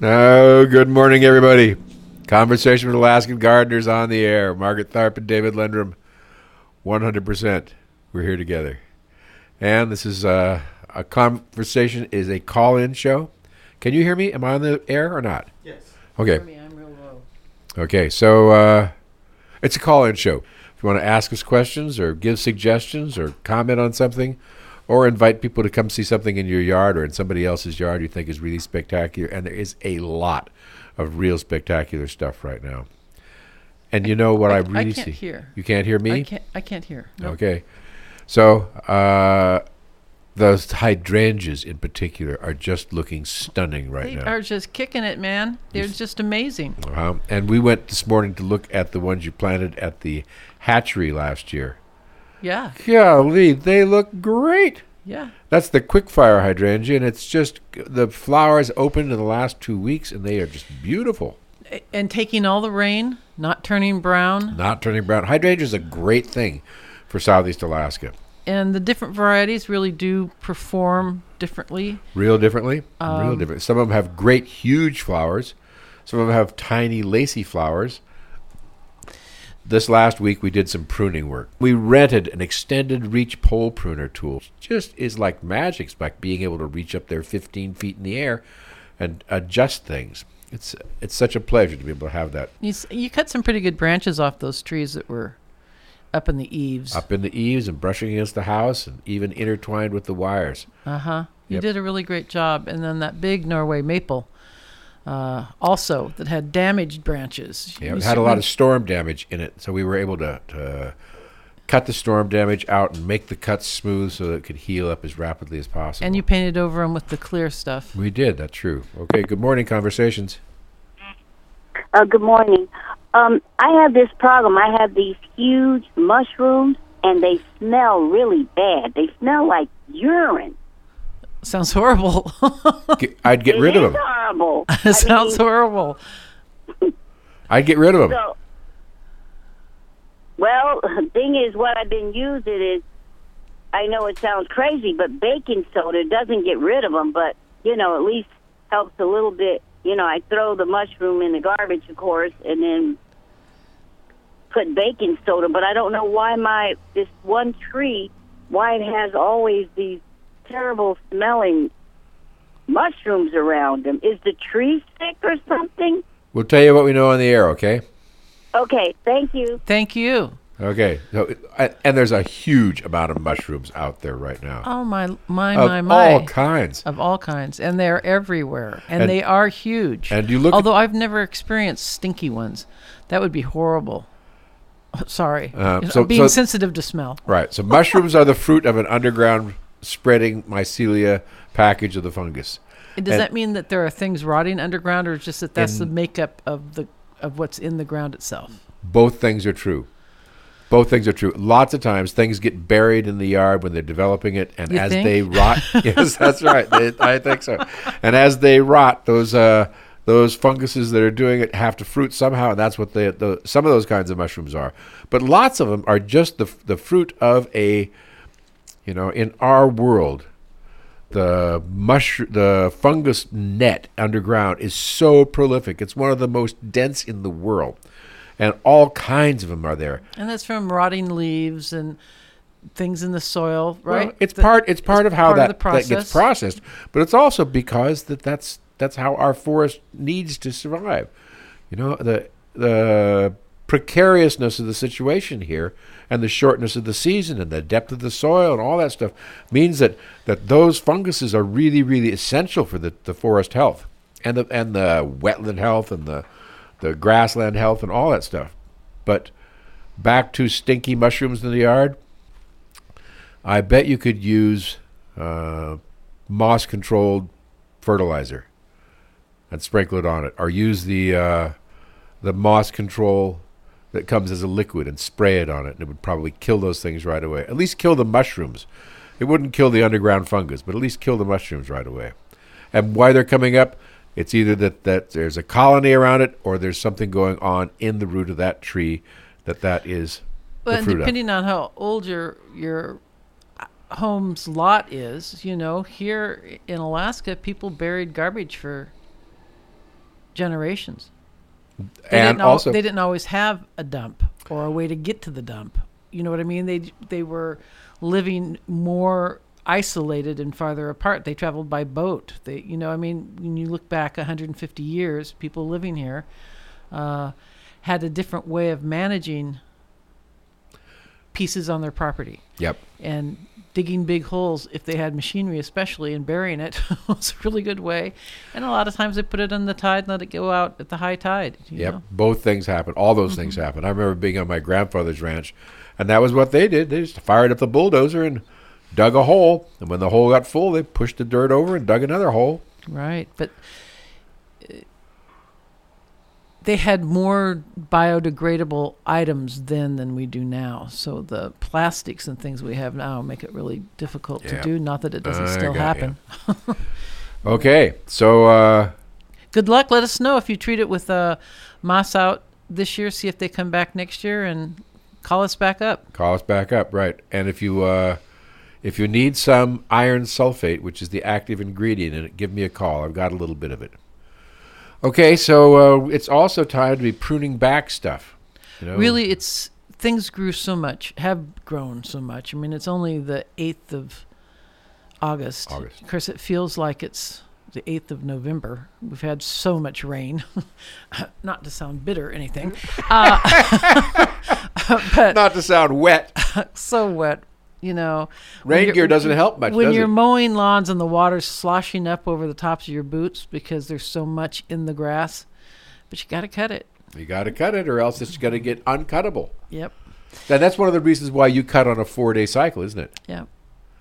Oh, good morning, everybody. Conversation with Alaskan Gardeners on the air. Margaret Tharp and David Lendrum, 100%. We're here together. And this is uh, a conversation is a call-in show. Can you hear me? Am I on the air or not? Yes. Okay. Me, I'm real low. Okay, so uh, it's a call in show. If you want to ask us questions or give suggestions or comment on something or invite people to come see something in your yard or in somebody else's yard you think is really spectacular, and there is a lot of real spectacular stuff right now. And you know what I, I really can't see? hear. You can't hear me? I can't. I can't hear. Okay. So, uh, those hydrangeas in particular are just looking stunning right They now. They are just kicking it, man. They're just amazing. Um, and we went this morning to look at the ones you planted at the hatchery last year. Yeah, Golly, they look great. Yeah. That's the quickfire hydrangea, and it's just the flowers opened in the last two weeks, and they are just beautiful. And taking all the rain, not turning brown, Not turning brown. Hydrangea is a great thing for Southeast Alaska. and the different varieties really do perform differently. Real differently, real Um, different. Some of them have great, huge flowers. Some of them have tiny, lacy flowers. This last week, we did some pruning work. We rented an extended reach pole pruner tool. Just is like magic. It's like being able to reach up there 15 feet in the air and adjust things. It's it's such a pleasure to be able to have that You, s- you cut some pretty good branches off those trees that were up in the eaves. up in the eaves and brushing against the house and even intertwined with the wires. Uh huh. You Yep. did a really great job. And then that big Norway maple, uh, also that had damaged branches. Yeah, You it had a lot of storm damage in it, so we were able to, to cut the storm damage out and make the cuts smooth so that it could heal up as rapidly as possible. And you painted over them with the clear stuff. we did. That's true. Okay. Good morning. Conversations. Uh, good morning. Um, I have this problem. I have these huge mushrooms, and they smell really bad. They smell like urine. Sounds horrible. Ge- I'd get It rid of is them. horrible. I it sounds mean, horrible. I'd get rid of them. So, well, the thing is, what I've been using is, I know it sounds crazy, but baking soda doesn't get rid of them, but you know, at least helps a little bit. You know, I throw the mushroom in the garbage, of course, and then put baking soda. But I don't know why my this one tree, why it has always these terrible smelling mushrooms around them. Is the tree sick or something? We'll tell you what we know on the air. Okay. Okay, thank you. Thank you. Okay. So, and there's a huge amount of mushrooms out there right now. Oh my my of my my. all kinds. of all kinds, and they're everywhere, and, And- they are huge. and you look at- Although I've never experienced stinky ones, that would be horrible. Sorry, Uh, so- being so- sensitive to smell. Right. So mushrooms are the fruit of an underground spreading mycelia package of the fungus. Does And- that mean that there are things rotting underground, or just that that's the makeup of the of what's in the ground itself? Both things are true. Both things are true. Lots of times things get buried in the yard when they're developing it, and You as think? they rot, yes, that's right. They, I think so. And as they rot, those uh, those funguses that are doing it have to fruit somehow, and that's what they, the, some of those kinds of mushrooms are. But lots of them are just the the fruit of a, you know, in our world, the mush the fungus net underground is so prolific. It's one of the most dense in the world, and all kinds of them are there. And that's from rotting leaves and things in the soil, Well, right? it's That- part. It's part of how part that, of that gets processed, but it's also because that that's that's how our forest needs to survive. You know the the precariousness of the situation here and the shortness of the season and the depth of the soil and all that stuff means that that those funguses are really really essential for the, the forest health and the and the wetland health and the the grassland health and all that stuff. But back to stinky mushrooms in the yard. I bet you could use uh, moss controlled fertilizer and sprinkle it on it, or use the uh, the moss control that comes as a liquid and spray it on it, and it would probably kill those things right away. At least kill the mushrooms. It wouldn't kill the underground fungus, but at least kill the mushrooms right away. And why they're coming up, it's either that, that there's a colony around it, or there's something going on in the root of that tree that that is Well, fruit of. depending on how old your your uh, home's lot is, you know, here in Alaska, people buried garbage for generations. They and didn't al- also they didn't always have a dump or a way to get to the dump. You know what I mean? They they were living more isolated and farther apart. They traveled by boat. They, you know, I mean, when you look back 150 years, people living here uh, had a different way of managing pieces on their property yep. and digging big holes if they had machinery especially and burying it was a really good way and a lot of times they put it in the tide and let it go out at the high tide you Yep. know? Both things happen. All those things mm-hmm. happen. I remember being on my grandfather's ranch, and that was what they did. They just fired up the bulldozer and dug a hole. And when the hole got full, they pushed the dirt over and dug another hole. right but they had more biodegradable items then than we do now so the plastics and things we have now make it really difficult Yeah. to do not that it doesn't I still happen Okay. So, uh, good luck let us know if you treat it with uh, moss out this year see if they come back next year and call us back up call us back up. Right. And if you, uh, if you need some iron sulfate, which is the active ingredient in it, give me a call. I've got a little bit of it. Okay. So, uh, it's also time to be pruning back stuff. You know? Really, it's things grew so much, have grown so much. I mean, it's only the eighth of August. August. Of course, it feels like it's the eighth of November. We've had so much rain. Not to sound bitter or anything, uh, but Not to sound wet. so wet. You know, Rain gear doesn't help much, when you're it? mowing lawns and the water's sloshing up over the tops of your boots because there's so much in the grass. But you got to cut it. You got to cut it, or else it's going to get uncuttable. Yep. And that's one of the reasons why you cut on a four-day cycle, isn't it? Yeah,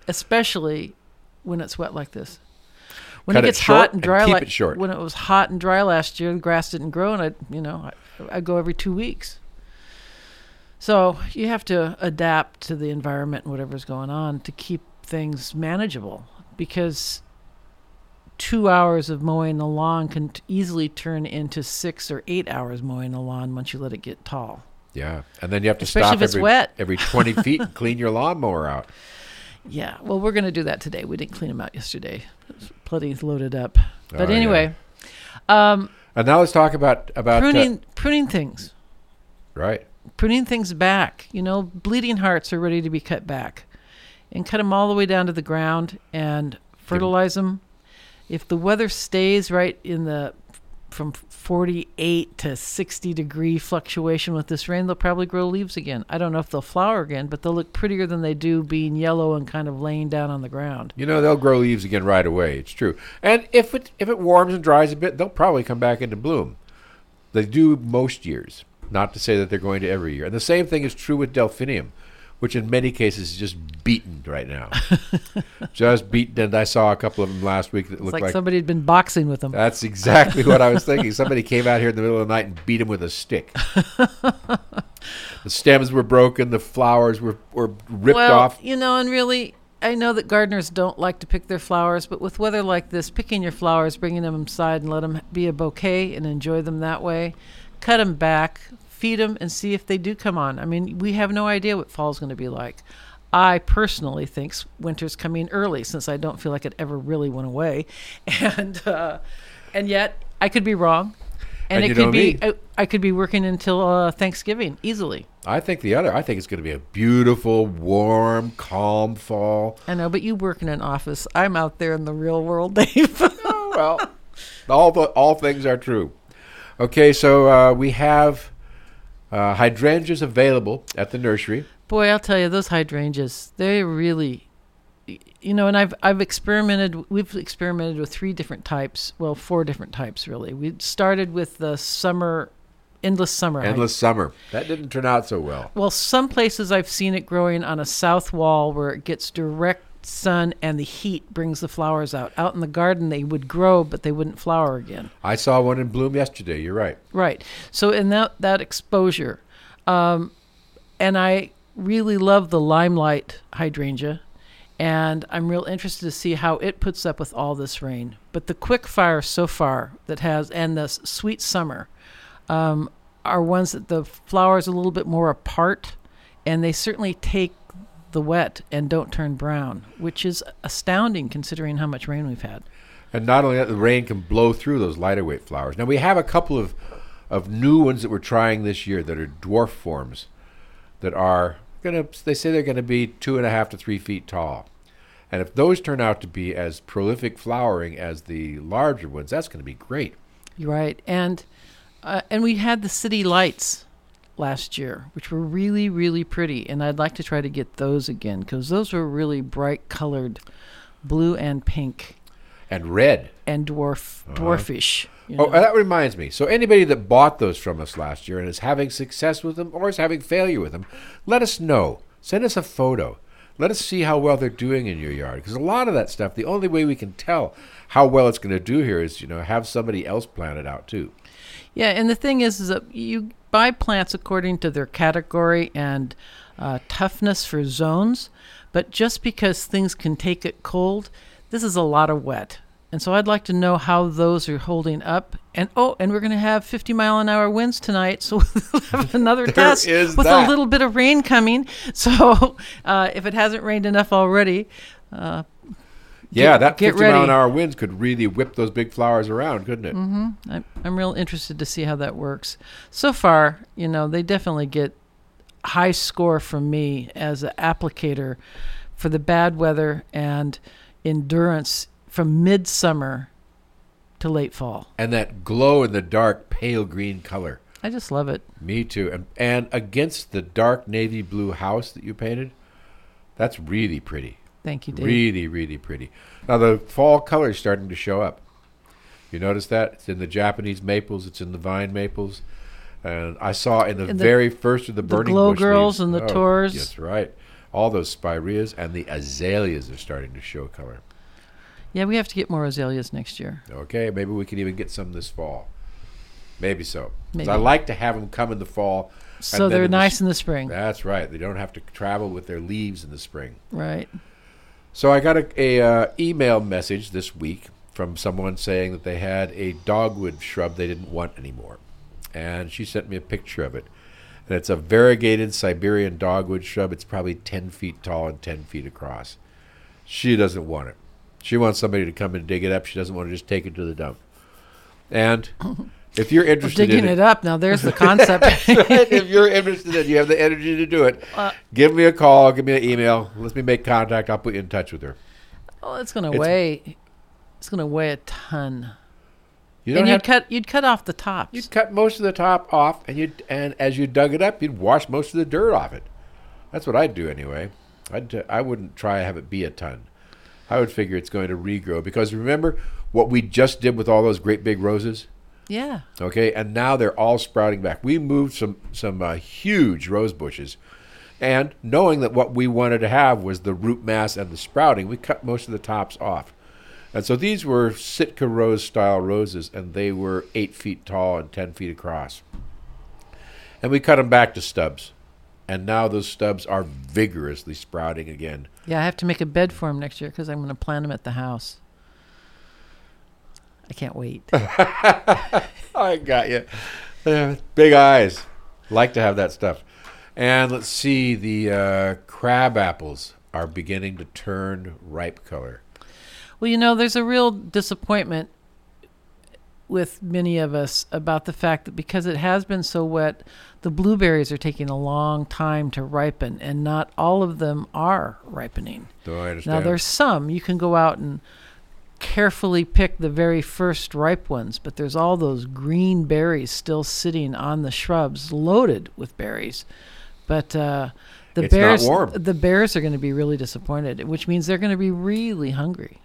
especially when it's wet like this. When Cut it it gets short hot and and dry, keep like it short. when it was hot and dry last year, the grass didn't grow, and I, you know, I, I go every two weeks. So you have to adapt to the environment and whatever's going on to keep things manageable, because two hours of mowing the lawn can t- easily turn into six or eight hours mowing the lawn once you let it get tall. Yeah, and then you have to Especially stop if it's every wet. every twenty feet and clean your lawnmower out. Yeah, well, we're going to do that today. We didn't clean them out yesterday. Plenty loaded up. But Oh, yeah. anyway, um, And now let's talk about about uh, pruning pruning things, right. Pruning things back. You know, bleeding hearts are ready to be cut back, and cut them all the way down to the ground and fertilize them. If the weather stays right in the from 48 to 60 degree fluctuation with this rain, they'll probably grow leaves again. I don't know if they'll flower again, but they'll look prettier than they do being yellow and kind of laying down on the ground. You know they'll grow leaves again right away. It's true. And if it if it warms and dries a bit, they'll probably come back into bloom. They do most years. Not to say that they're going to every year. And the same thing is true with delphinium, which in many cases is just beaten right now. just beaten. And I saw a couple of them last week that It's looked like, like somebody had been boxing with them. That's exactly what I was thinking. Somebody came out here in the middle of the night and beat him with a stick. the stems were broken. The flowers were, were ripped well, off. you know, and really, I know that gardeners don't like to pick their flowers, but with weather like this, picking your flowers, bringing them inside, and let them be a bouquet and enjoy them that way. Cut them back, feed them, and see if they do come on. I mean, we have no idea what fall's going to be like. I personally think winter's coming early, since I don't feel like it ever really went away, and uh, and yet I could be wrong, and, And it could be. I, I could be working until uh, Thanksgiving easily. I think the other. I think it's going to be a beautiful, warm, calm fall. I know, but you work in an office. I'm out there in the real world, Dave. Oh, well, all the all things are true. Okay, so uh, we have uh, hydrangeas available at the nursery. Boy, I'll tell you, those hydrangeas, they really, you know, and I've I've experimented. We've experimented with three different types. Well, four different types really. We started with the summer, endless summer. Endless summer. That didn't turn out so well. Well, some places I've seen it growing on a south wall where it gets direct sun and the heat brings the flowers out. Out in the garden, they would grow, but they wouldn't flower again. I saw one in bloom yesterday. You're right. Right. So in that that exposure, um, and I really love the limelight hydrangea, and I'm real interested to see how it puts up with all this rain. But the quick fire so far that has and the sweet summer um, are ones that the flowers are a little bit more apart, and they certainly take the wet and don't turn brown, which is astounding considering how much rain we've had. And not only that, the rain can blow through those lighter weight flowers. Now we have a couple of of new ones that we're trying this year that are dwarf forms that are gonna. They say they're gonna be two and a half to three feet tall. And if those turn out to be as prolific flowering as the larger ones, that's going to be great. You're right. And uh, and we had the city lights last year, which were really really pretty, and I'd like to try to get those again because those were really bright colored, blue and pink And red. and dwarf uh-huh. dwarfish. you Oh, know. and that reminds me. So anybody that bought those from us last year and is having success with them or is having failure with them, let us know. Send us a photo. Let us see how well they're doing in your yard. Because a lot of that stuff, the only way we can tell how well it's going to do here is, you know, have somebody else plant it out too. Yeah, and the thing is, is that you buy plants according to their category and uh, toughness for zones, but just because things can take it cold, this is a lot of wet. And so I'd like to know how those are holding up. And oh, and we're going to have 50 mile an hour winds tonight, so we'll have another test with that. a little bit of rain coming. So uh, if it hasn't rained enough already, uh, yeah, Get- that get 50 mile an hour winds could really whip those big flowers around, couldn't it? I'm, I'm real interested to see how that works. So far, you know, they definitely get high score from me as an applicator for the bad weather and endurance from midsummer to late fall. And that glow in the dark, pale green color. I just love it. Me too. And, and against the dark navy blue house that you painted, that's really pretty. Thank you, Dave. Really, really pretty. Now the fall color is starting to show up. You notice that it's in the Japanese maples, it's in the vine maples, and I saw in the, And the- very first of the the burning glow girls leaves- and the oh, taurs. That's right. All those spireas and the azaleas are starting to show color. Yeah, we have to get more azaleas next year. Okay, maybe we can even get some this fall. Maybe so. Maybe. I like to have them come in the fall. So they're in nice s- in the spring. That's right. They don't have to travel with their leaves in the spring. Right. So I got a, a uh, email message this week from someone saying that they had a dogwood shrub they didn't want anymore, and she sent me a picture of it. And it's a variegated Siberian dogwood shrub. It's probably ten feet tall and ten feet across. She doesn't want it. She wants somebody to come and dig it up. She doesn't want to just take it to the dump. And if you're interested in Digging in it up. Now there's the concept. if you're interested and you have the energy to do it, Uh, give me a call, give me an email. Let me make contact. I'll put you in touch with her. oh, it's going to It's- weigh. It's going to weigh a ton. You don't And you'd cut. You'd cut off the tops. You'd cut most of the top off, and you and as you dug it up, you'd wash most of the dirt off it. That's what I'd do anyway. I'd t- I wouldn't try to have it be a ton. I would figure it's going to regrow because remember what we just did with all those great big roses. yeah. Okay, and now they're all sprouting back. We moved some some uh, huge rose bushes, and knowing that what we wanted to have was the root mass and the sprouting, we cut most of the tops off. And so these were Sitka rose style roses, and they were eight feet tall and ten feet across. And we cut them back to stubs, and now those stubs are vigorously sprouting again. Yeah, I have to make a bed for him next year because I'm going to plant him at the house. I can't wait. I got you. Uh, big eyes. Like to have that stuff. And let's see, the uh, crab apples are beginning to turn ripe color. well, you know, there's a real disappointment with many of us about the fact that because it has been so wet, the blueberries are taking a long time to ripen, and not all of them are ripening. Do I understand? Now, there's some you can go out and carefully pick the very first ripe ones, but there's all those green berries still sitting on the shrubs, loaded with berries. But uh, the It's bears, warm. the bears are going to be really disappointed, which means they're going to be really hungry.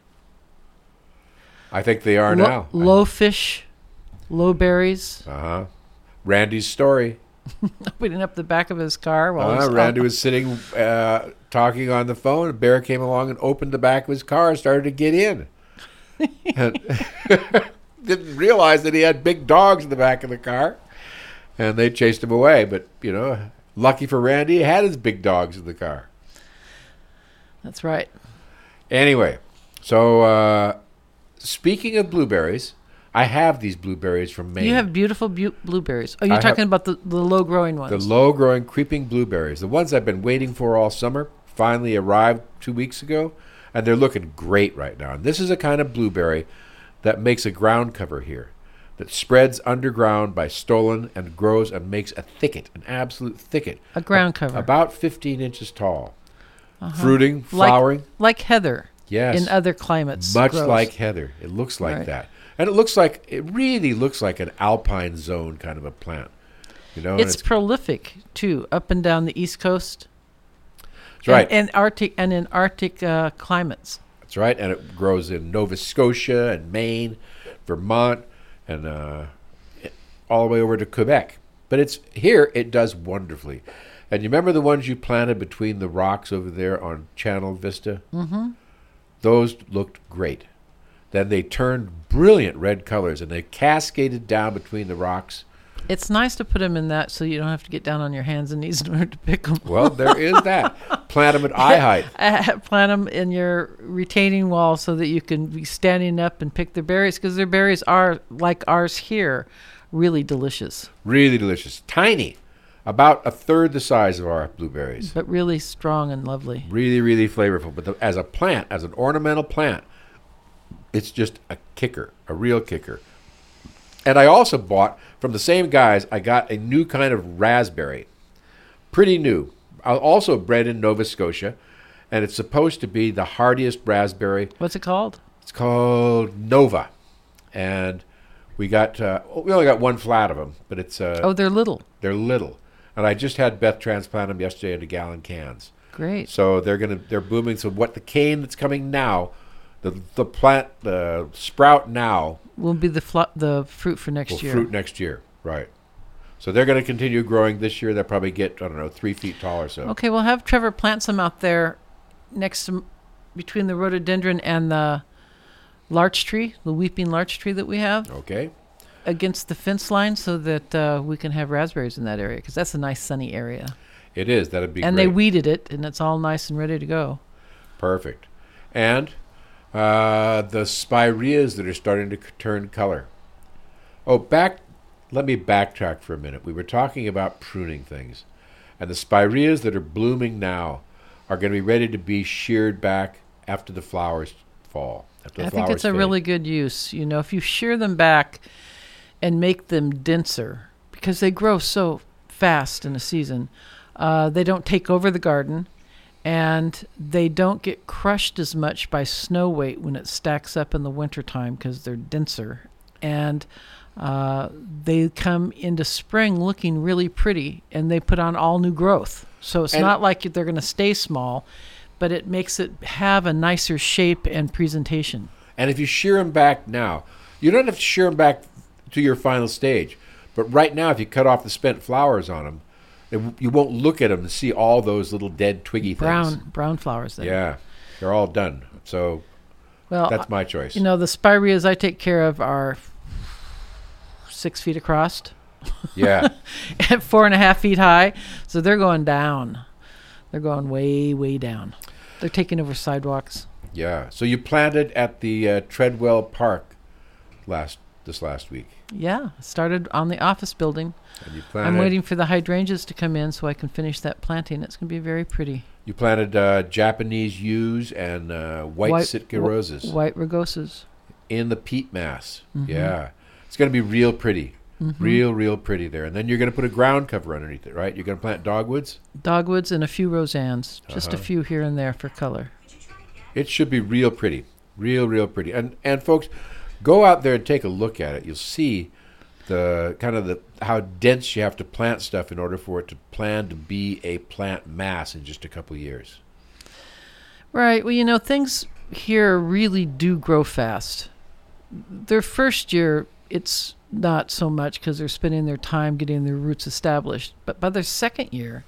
I think they are Lo- now. low fish, low berries, Uh huh. Randy's story. opening up the back of his car while Uh, Randy was sitting uh, talking on the phone. A bear came along and opened the back of his car and started to get in. didn't realize that he had big dogs in the back of the car, and they chased him away. But you know, lucky for Randy, he had his big dogs in the car. That's right. Anyway, so uh, speaking of blueberries, I have these blueberries from Maine. You have beautiful bu- blueberries. Oh, you're I talking about the, the low growing ones. The low growing creeping blueberries, the ones I've been waiting for all summer, finally arrived two weeks ago, and they're looking great right now. And this is a kind of blueberry that makes a ground cover here that spreads underground by stolon and grows and makes a thicket, an absolute thicket. A ground cover. About 15 inches tall. Uh-huh. Fruiting, flowering. Like, like heather. Yes. In other climates. Much grows. like heather. It looks like Right. that. And it looks like, it really looks like an alpine zone kind of a plant. You know, and It's prolific too, up and down the east coast. that's right. And, and Arctic and in Arctic uh, climates. That's right, and it grows in Nova Scotia and Maine, Vermont, and uh, all the way over to Quebec. But it's here; it does wonderfully. And you remember the ones you planted between the rocks over there on Channel Vista? Mm-hmm. Those looked great. Then they turned brilliant red colors, and they cascaded down between the rocks. It's nice to put them in that so you don't have to get down on your hands and knees in order to pick them. Well, there is that. Plant them at eye height. uh, plant them in your retaining wall so that you can be standing up and pick their berries because their berries are like ours here, really delicious, Really delicious. Tiny, about a third the size of our blueberries. but really strong and lovely. really really flavorful but the, as a plant as an ornamental plant it's just a kicker a real kicker and i also bought from the same guys i got a new kind of raspberry pretty new also bred in nova scotia and it's supposed to be the hardiest raspberry What's it called? it's called nova and we got uh, we only got one flat of them but it's uh, Oh, they're little. they're little and i just had beth transplant them yesterday into gallon cans Great. so they're gonna they're booming. So what the cane that's coming now, the the plant the sprout now Will be the fl- the fruit for next year. fruit next year, right? So they're gonna continue growing this year. They'll probably get I don't know three feet tall or so. Okay, we'll have Trevor plant some out there next to, between the rhododendron and the larch tree, the weeping larch tree that we have Okay. Against the fence line so that uh, we can have raspberries in that area because that's a nice sunny area. It is. That'd be and great. they weeded it and it's all nice and ready to go. Perfect. And uh, the spireas that are starting to c- turn color. Oh, back. Let me backtrack for a minute. We were talking about pruning things, and the spireas that are blooming now are going to be ready to be sheared back after the flowers fall. I think it's a really good use. You know, if you shear them back and make them denser, because they grow so fast in a season, uh, they don't take over the garden and they don't get crushed as much by snow weight when it stacks up in the wintertime because they're denser. And uh, they come into spring looking really pretty and they put on all new growth. So it's And- not like they're going to stay small, but it makes it have a nicer shape and presentation. And if you shear them back now, you don't have to shear them back to your final stage. But right now, if you cut off the spent flowers on them, it, you won't look at them and see all those little dead twiggy brown things. brown brown flowers there. Yeah, they're all done. So Well, that's my choice. you know the spireas I take care of are six feet across yeah, and four and a half feet high, so they're going down. They're going way way down. They're taking over sidewalks. yeah. So you planted at the uh, Treadwell Park last this last week, Yeah, started on the office building. and you planted. I'm waiting for the hydrangeas to come in so I can finish that planting. It's going to be very pretty. You planted uh, Japanese yews and uh, white, Sitka wh- roses White rugosas. in the peat mass. Mm-hmm. Yeah, it's going to be real pretty. Real, real pretty there. And then you're going to put a ground cover underneath it, right? You're going to plant dogwoods. Dogwoods and a few roseannes. Just a Uh-huh. few here and there for color. It should be real pretty, real, real pretty. And and folks, go out there and take a look at it. You'll see the kind of the how dense you have to plant stuff in order for it to plan to be a plant mass in just a couple of years. Right. Well, you know, things here really do grow fast. Their first year, it's not so much because they're spending their time getting their roots established. But by their second year,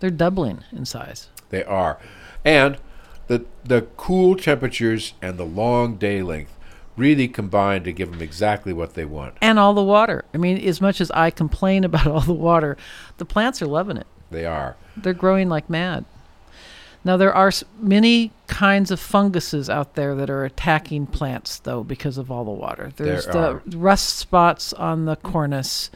they're doubling in size. They are, and the the cool temperatures and the long day length really combine to give them exactly what they want. And all the water. I mean, as much as I complain about all the water, the plants are loving it. They are. They're growing like mad. Now, there are many kinds of funguses out there that are attacking plants, though, because of all the water. There's There the rust spots on the Cornus.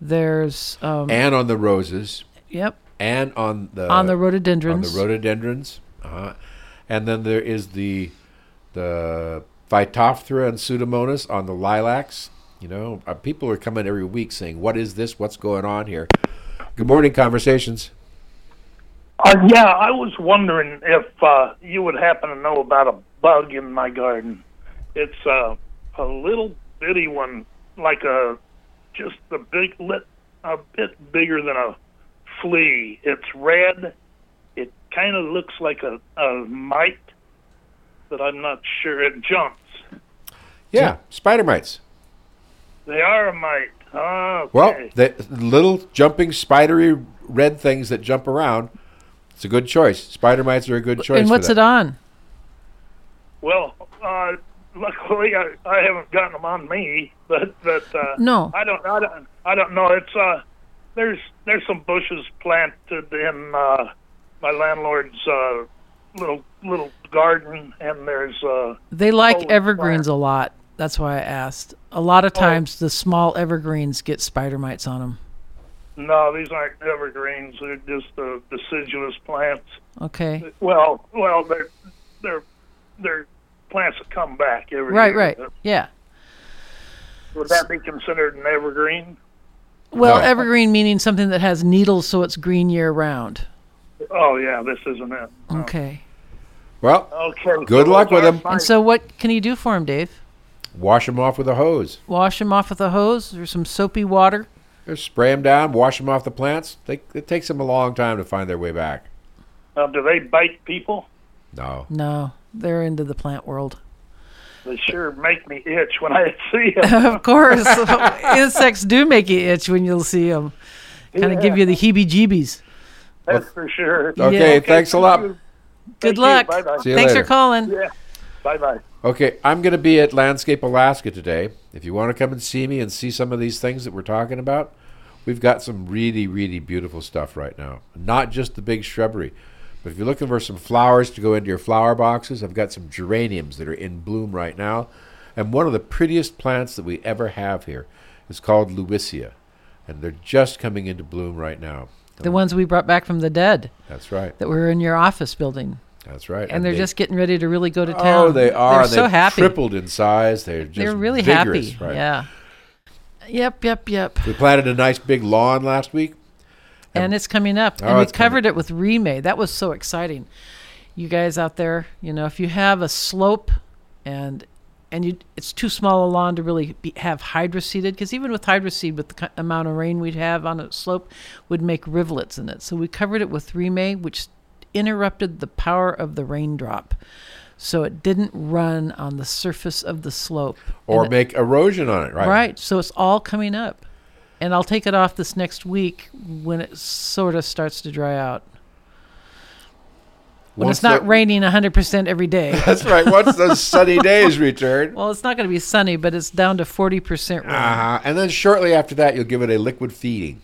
There's, um, And on the roses, yep, and on the on the rhododendrons. on the rhododendrons, uh-huh. and then there is the the Phytophthora and Pseudomonas on the lilacs. You know, uh, people are coming every week saying, "What is this? What's going on here?" Good morning, conversations. Uh, yeah, I was wondering if uh, you would happen to know about a bug in my garden. It's uh, a little bitty one, like a just a big a bit bigger than a flea. It's red. It kind of looks like a, a mite, but I'm not sure. It jumps. Yeah, spider mites. They are a mite. Oh, okay. Well, the little jumping spidery red things that jump around. It's a good choice. Spider mites are a good choice. and for what's that. it on? Well, uh, luckily I, I haven't gotten them on me, but but uh, No. I don't I don't I don't know. It's uh there's there's some bushes planted in uh, my landlord's uh, little little garden, and there's uh They like evergreens crap. a lot. That's why I asked. A lot of Oh. times the small evergreens get spider mites on them. no, these aren't evergreens. They're just uh, deciduous plants. Okay. Well, well, they're they're they're plants that come back every Right, year. right. Yeah. Would that be considered an evergreen? Well, No. evergreen meaning something that has needles so it's green year round. Oh yeah, this isn't it. No. Okay. Well, Okay. Good so luck with are 'em. my- And so what can you do for them, Dave? wash them off with a hose. Wash them off with a hose or some soapy water? Just spray them down, wash them off the plants. They, it takes them a long time to find their way back. Uh, do they bite people? No. No, they're into the plant world. They sure make me itch when I see them. of course. Insects do make you itch when you'll see them. Kind of give you the heebie jeebies. That's for sure. Okay, Yeah. thanks a lot. Good luck. Bye bye. See you Thanks later. for calling. Yeah. Bye bye. Okay, I'm going to be at Landscape Alaska today. If you want to come and see me and see some of these things that we're talking about, we've got some really, really beautiful stuff right now. Not just the big shrubbery, but if you're looking for some flowers to go into your flower boxes, I've got some geraniums that are in bloom right now. And one of the prettiest plants that we ever have here is called Lewisia. And they're just coming into bloom right now. The ones we brought back from the dead That's right. that were in your office building. That's right. And they're they- just getting ready to really go to oh, town. Oh, they are. They're so They've happy. Tripled in size. They're just They're really vigorous, happy. Right? Yeah. Yep, yep, yep. We planted a nice big lawn last week. and it's coming up. Oh, and we covered it with Reemay. That was so exciting. You guys out there, you know, if you have a slope and and you it's too small a lawn to really be, have hydroseeded because even with hydroseed with the amount of rain we'd have on a slope would make rivulets in it. So we covered it with Reemay which interrupted the power of the raindrop. So it didn't run on the surface of the slope. Or And it- make erosion on it, right? Right. So it's all coming up. And I'll take it off this next week when it sort of starts to dry out. When it's not the- raining 100% every day. That's right. Once those sunny days return. well, it's not going to be sunny, but it's down to 40% rain. Uh-huh. And then shortly after that, you'll give it a liquid feeding.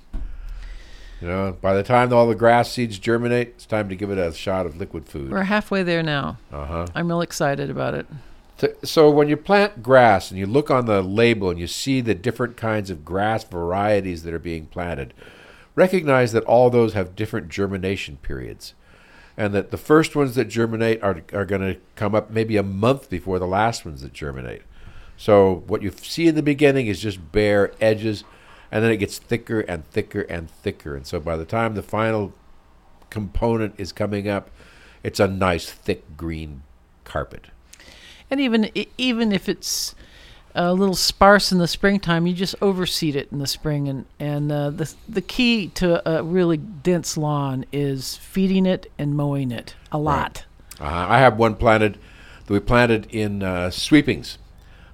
You know, by the time all the grass seeds germinate, it's time to give it a shot of liquid food. We're halfway there now. Uh huh. I'm real excited about it. So, so when you plant grass and you look on the label and you see the different kinds of grass varieties that are being planted, recognize that all those have different germination periods. And that the first ones that germinate are, are going to come up maybe a month before the last ones that germinate. So what you see in the beginning is just bare edges, and then it gets thicker and thicker and thicker. And so by the time the final component is coming up, it's a nice thick green carpet. And even even if it's a little sparse in the springtime, you just overseed it in the spring. And and uh, the the key to a really dense lawn is feeding it and mowing it a lot. Uh, I have one planted that we planted in uh, sweepings,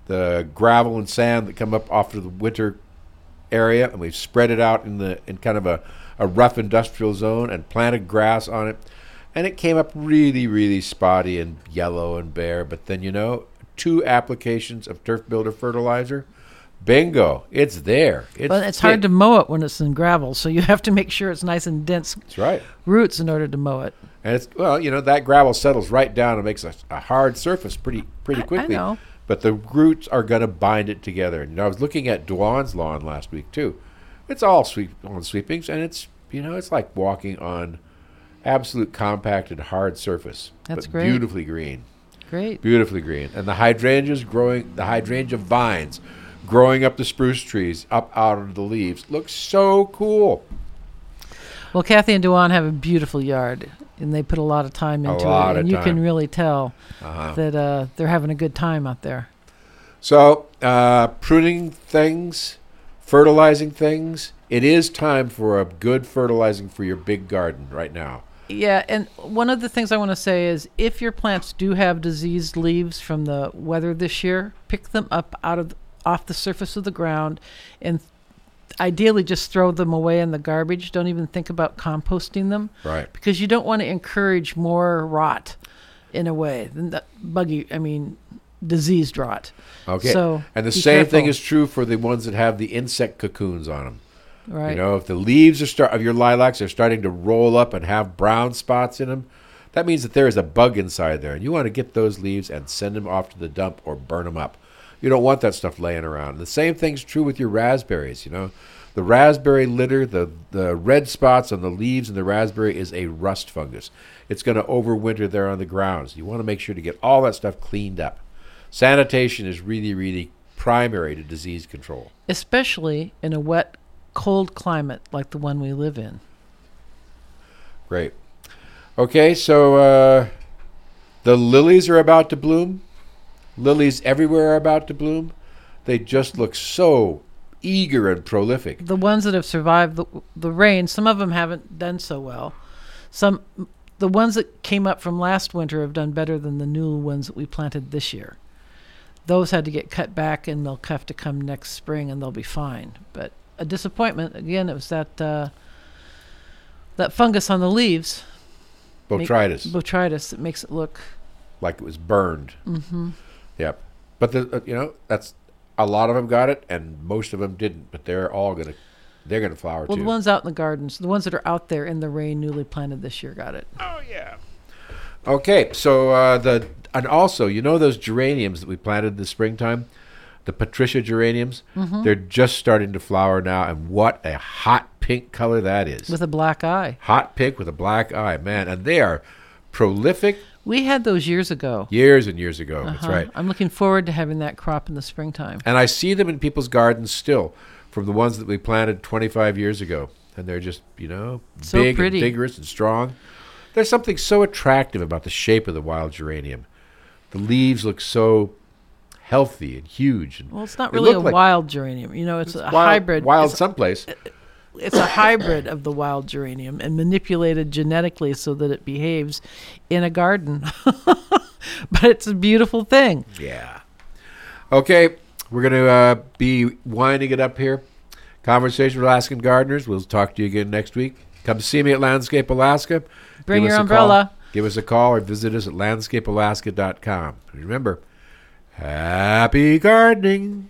the gravel and sand that come up off of the winter area, and we've spread it out in the in kind of a, a rough industrial zone and planted grass on it, and it came up really really spotty and yellow and bare. But then you know, two applications of turf builder fertilizer, bingo, it's there. It's But it's hard to mow it when it's in gravel, so you have to make sure it's nice and dense That's right. roots in order to mow it. And it's well, you know, that gravel settles right down and makes a, a hard surface pretty pretty I- I quickly. know. But the roots are going to bind it together. And I was looking at Dwan's lawn last week too. It's all sweep on sweepings, and it's you know it's like walking on absolute compacted hard surface. That's but great. Beautifully green. Great. beautifully green, and the hydrangeas growing, the hydrangea vines growing up the spruce trees, up out of the leaves, looks so cool. Well, Kathy and Dewan have a beautiful yard, and they put a lot of time into it, and you can really tell Uh-huh. that uh, they're having a good time out there. So, uh, pruning things, fertilizing things. It is time for a good fertilizing for your big garden right now. Yeah, and one of the things I want to say is if your plants do have diseased leaves from the weather this year, pick them up out of off the surface of the ground and ideally just throw them away in the garbage. Don't even think about composting them Right. because you don't want to encourage more rot in a way than the buggy, I mean, diseased rot. Okay. So, and the same thing is true for the ones that have the insect cocoons on them. Right. You know, if the leaves are start of your lilacs are starting to roll up and have brown spots in them, that means that there is a bug inside there, and you want to get those leaves and send them off to the dump or burn them up. You don't want that stuff laying around. The same thing's true with your raspberries. You know, the raspberry litter, the the red spots on the leaves and the raspberry is a rust fungus. It's going to overwinter there on the grounds. You want to make sure to get all that stuff cleaned up. Sanitation is really, really primary to disease control. Especially in a wet, cold climate like the one we live in. Great. Okay, so uh, the lilies are about to bloom. Lilies everywhere are about to bloom. They just look so eager and prolific. the ones that have survived the, the rain, some of them haven't done so well. Some, the ones that came up from last winter have done better than the new ones that we planted this year. Those had to get cut back, and they'll have to come next spring, and they'll be fine. But a disappointment again. It was that uh, that fungus on the leaves, Botrytis, botrytis, that makes it look. like it was burned. Mm-hmm. Yep. But the uh, you know that's a lot of them got it, and most of them didn't. But they're all gonna they're gonna flower Well, too. the ones out in the gardens, the ones that are out there in the rain, newly planted this year, got it. Oh yeah. Okay, so uh, the and also you know those geraniums that we planted in the springtime, the Patricia geraniums. Mm-hmm. They're just starting to flower now, and what a hot pink color that is! With a black eye. hot pink with a black eye, man, and they are prolific. We had those years ago. Years and years ago. That's Uh-huh. right. I'm looking forward to having that crop in the springtime. And I see them in people's gardens still, from the ones that we planted 25 years ago, and they're just you know So big pretty. and vigorous and strong. There's something so attractive about the shape of the wild geranium. The leaves look so healthy and huge. And Well, it's not really a like- wild geranium. You know, it's, a wild, hybrid. Wild It's, someplace. it's a hybrid of the wild geranium and manipulated genetically so that it behaves in a garden. but it's a beautiful thing. Yeah. Okay, we're going to uh, be winding it up here. Conversation with Alaskan Gardeners. We'll talk to you again next week. Come see me at Landscape Alaska. Bring Give your umbrella. call. Give us a call or visit us at landscapealaska.com. Remember, happy gardening.